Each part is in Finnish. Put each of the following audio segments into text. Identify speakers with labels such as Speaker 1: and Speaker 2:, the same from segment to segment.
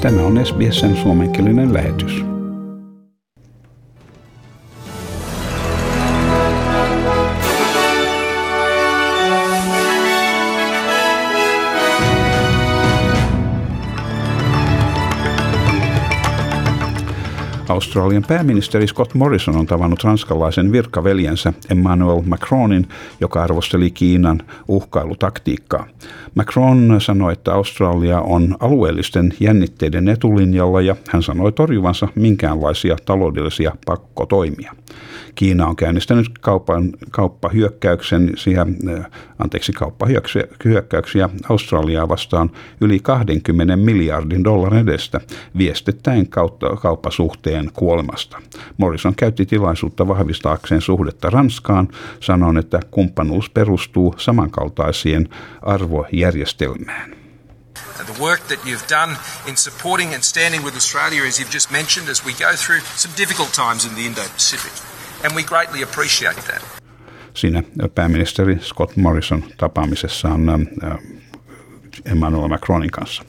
Speaker 1: Tämä on SBSn suomenkielinen lähetys. Australian pääministeri Scott Morrison on tavannut ranskalaisen virkaveljensä Emmanuel Macronin, joka arvosteli Kiinan uhkailutaktiikkaa. Macron sanoi, että Australia on alueellisten jännitteiden etulinjalla ja hän sanoi torjuvansa minkäänlaisia taloudellisia pakkotoimia. Kiina on käynnistänyt kaupan, kauppahyökkäyksen, äh, anteeksi, kauppahyökkäyksiä Australiaa vastaan yli 20 miljardin dollarin edestä viestittäen kautta, kauppasuhteen kuolemasta. Morrison käytti tilaisuutta vahvistaakseen suhdetta Ranskaan, sanon, että kumppanuus perustuu samankaltaisien arvojärjestelmään. The work that you've done in supporting and standing with Australia, as you've just mentioned, as we go through some difficult times in the Indo-Pacific and we greatly appreciate that. Siinä pääministeri Scott Morrison tapaamisessaan äh, Emmanuel Macronin kanssa.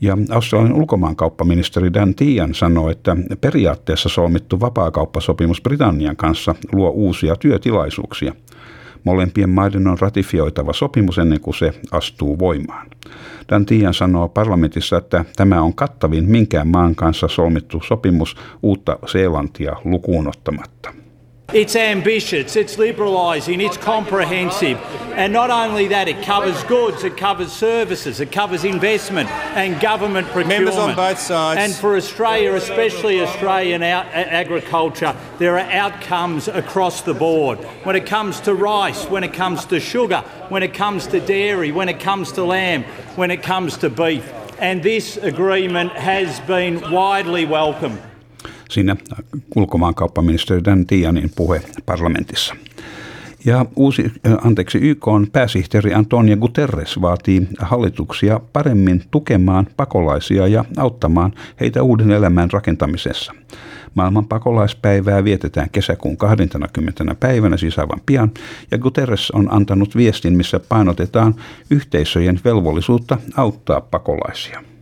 Speaker 1: Ja Australian ulkomaankauppaministeri Dan Tian sanoi, että periaatteessa solmittu vapaakauppasopimus Britannian kanssa luo uusia työtilaisuuksia. Molempien maiden on ratifioitava sopimus ennen kuin se astuu voimaan. Dan Tian sanoo parlamentissa, että tämä on kattavin minkään maan kanssa solmittu sopimus uutta Seelantia lukuun ottamatta.
Speaker 2: It's ambitious, it's liberalising, it's comprehensive. And not only that, it covers goods, it covers services, it covers investment and government procurement.
Speaker 3: Members on both sides.
Speaker 2: And for Australia, especially Australian agriculture, there are outcomes across the board. When it comes to rice, when it comes to sugar, when it comes to dairy, when it comes to lamb, when it comes to beef. And this agreement has been widely welcomed
Speaker 1: siinä ulkomaankauppaministeri Dan Tianin puhe parlamentissa. Ja uusi, anteeksi, YK on pääsihteeri Antonio Guterres vaatii hallituksia paremmin tukemaan pakolaisia ja auttamaan heitä uuden elämän rakentamisessa. Maailman pakolaispäivää vietetään kesäkuun 20. päivänä, siis aivan pian, ja Guterres on antanut viestin, missä painotetaan yhteisöjen velvollisuutta auttaa pakolaisia.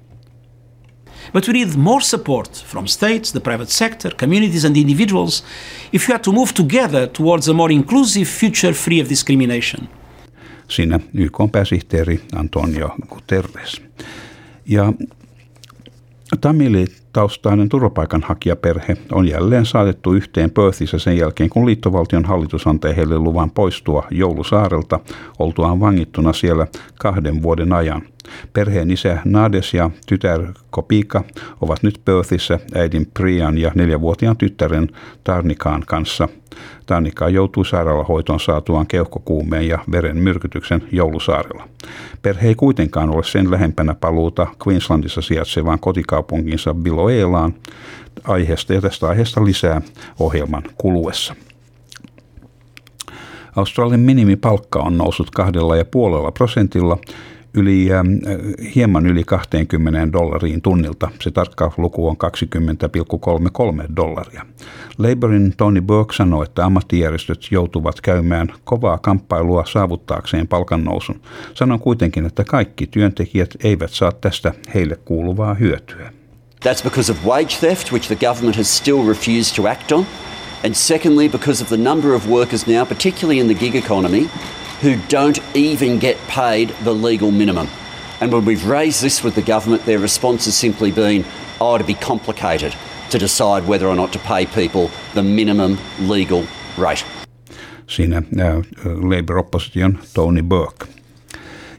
Speaker 4: But we need more support from states, the private sector, communities, and individuals if we are to move together towards a more inclusive future free of discrimination.
Speaker 1: Siinä YK pääsihteeri Antonio Guterres. Ja Tamili-taustainen turvapaikanhakijaperhe on jälleen saatettu yhteen Perthissä sen jälkeen, kun liittovaltion hallitus antoi heille luvan poistua Joulusaarelta oltuaan vangittuna siellä kahden vuoden ajan. Perheen isä Nades ja tytär Kopika ovat nyt Perthissä äidin Prian ja neljävuotiaan tyttären Tarnikaan kanssa. Tarnika joutui sairaalahoitoon saatuaan keuhkokuumeen ja veren myrkytyksen Joulusaarella. Perhe ei kuitenkaan ole sen lähempänä paluuta Queenslandissa sijaitsevaan kotikaupunkinsa Biloelaan aiheesta ja tästä aiheesta lisää ohjelman kuluessa. Australian minimipalkka on noussut kahdella ja puolella prosentilla yli, äh, hieman yli 20 dollariin tunnilta. Se tarkka luku on 20,33 dollaria. Labourin Tony Burke sanoi, että ammattijärjestöt joutuvat käymään kovaa kamppailua saavuttaakseen palkannousun. Sanon kuitenkin, että kaikki työntekijät eivät saa tästä heille kuuluvaa hyötyä.
Speaker 5: That's because of wage theft, which the government has still refused to act on. And secondly, because of the number of workers now, particularly in the gig economy, who don't even get paid the legal minimum. And when we've raised this with the government, their response has simply been, oh, to be complicated to decide whether or not to pay people the minimum legal rate.
Speaker 1: Siinä uh, Labour-opposition Tony Burke.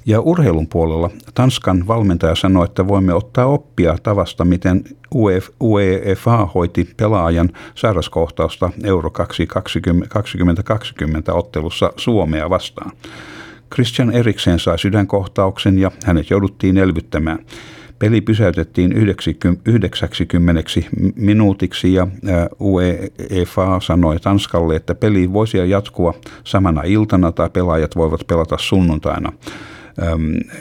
Speaker 1: Ja urheilun puolella Tanskan valmentaja sanoi, että voimme ottaa oppia tavasta, miten UEFA hoiti pelaajan sairaskohtausta Euro 2020 ottelussa Suomea vastaan. Christian Eriksen sai sydänkohtauksen ja hänet jouduttiin elvyttämään. Peli pysäytettiin 90 minuutiksi ja UEFA sanoi Tanskalle, että peli voisi jatkua samana iltana tai pelaajat voivat pelata sunnuntaina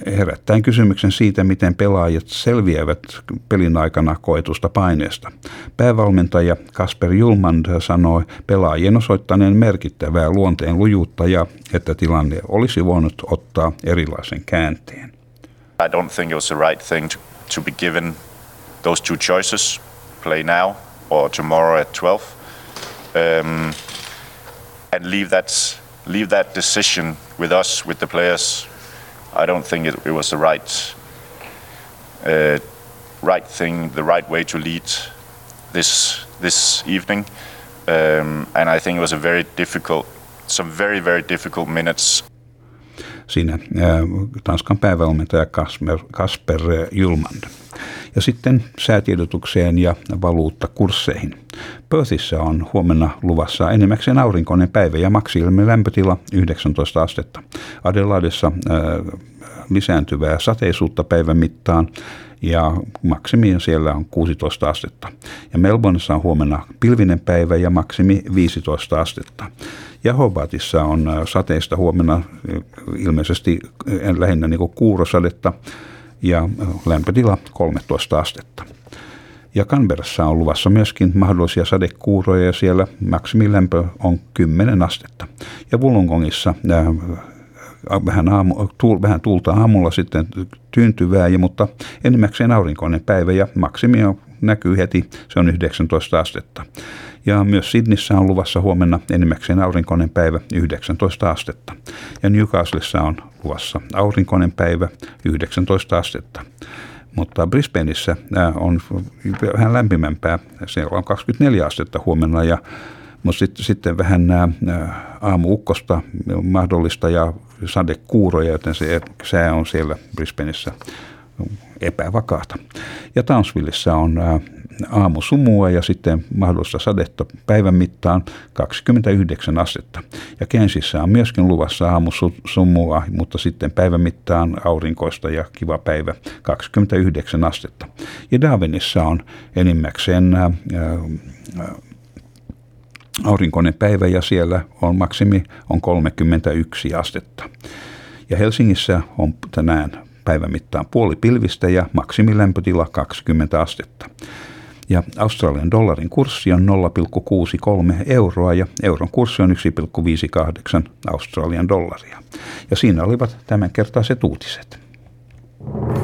Speaker 1: herättäen kysymyksen siitä, miten pelaajat selviävät pelin aikana koetusta paineesta. Päävalmentaja Kasper Julmand sanoi pelaajien osoittaneen merkittävää luonteen lujuutta ja että tilanne olisi voinut ottaa erilaisen käänteen.
Speaker 6: I don't think it was the right thing to, to be given
Speaker 3: those two choices: play now or tomorrow at 12, um, and leave that leave that decision with us, with the players. I don't think it, it was the right uh, right thing, the right way to lead this this evening. Um, and I think it was a very difficult, some very very difficult minutes.
Speaker 1: Siinä äh, Tanskan päävalmentaja Kasper, Kasper Julmand. Ja sitten säätiedotukseen ja valuuttakursseihin. Perthissä on huomenna luvassa enimmäkseen aurinkoinen päivä ja maksiilinen lämpötila 19 astetta. Adelaidessa äh, lisääntyvää sateisuutta päivän mittaan ja maksimi siellä on 16 astetta. Ja Melbourneissa on huomenna pilvinen päivä ja maksimi 15 astetta. Ja Hobartissa on äh, sateista huomenna äh, ilmeisesti äh, lähinnä niin kuurosadetta ja lämpötila 13 astetta. Ja Canberrassa on luvassa myöskin mahdollisia sadekuuroja ja siellä maksimilämpö on 10 astetta. Ja Wollongongissa vähän, aamu, tuul, vähän tuulta aamulla sitten tyyntyvää, ja, mutta enimmäkseen aurinkoinen päivä ja maksimi näkyy heti, se on 19 astetta. Ja myös Sydneyssä on luvassa huomenna enimmäkseen aurinkoinen päivä 19 astetta. Ja Newcastlessa on luvassa aurinkoinen päivä 19 astetta. Mutta Brisbaneissa on vähän lämpimämpää, siellä on 24 astetta huomenna ja mutta sitten, sitten vähän nämä aamuukkosta mahdollista ja sadekuuroja, joten se sää on siellä Brisbaneissa epävakaata. Ja Townsvillessä on aamusumua ja sitten mahdollista sadetta päivän mittaan 29 astetta. Ja Kensissä on myöskin luvassa aamusumua, mutta sitten päivän mittaan aurinkoista ja kiva päivä 29 astetta. Ja Darwinissa on enimmäkseen ää, aurinkoinen päivä ja siellä on maksimi on 31 astetta. Ja Helsingissä on tänään päivän mittaan puoli pilvistä ja maksimilämpötila 20 astetta. Ja Australian dollarin kurssi on 0,63 euroa ja euron kurssi on 1,58 Australian dollaria. Ja siinä olivat tämänkertaiset uutiset. Haluatko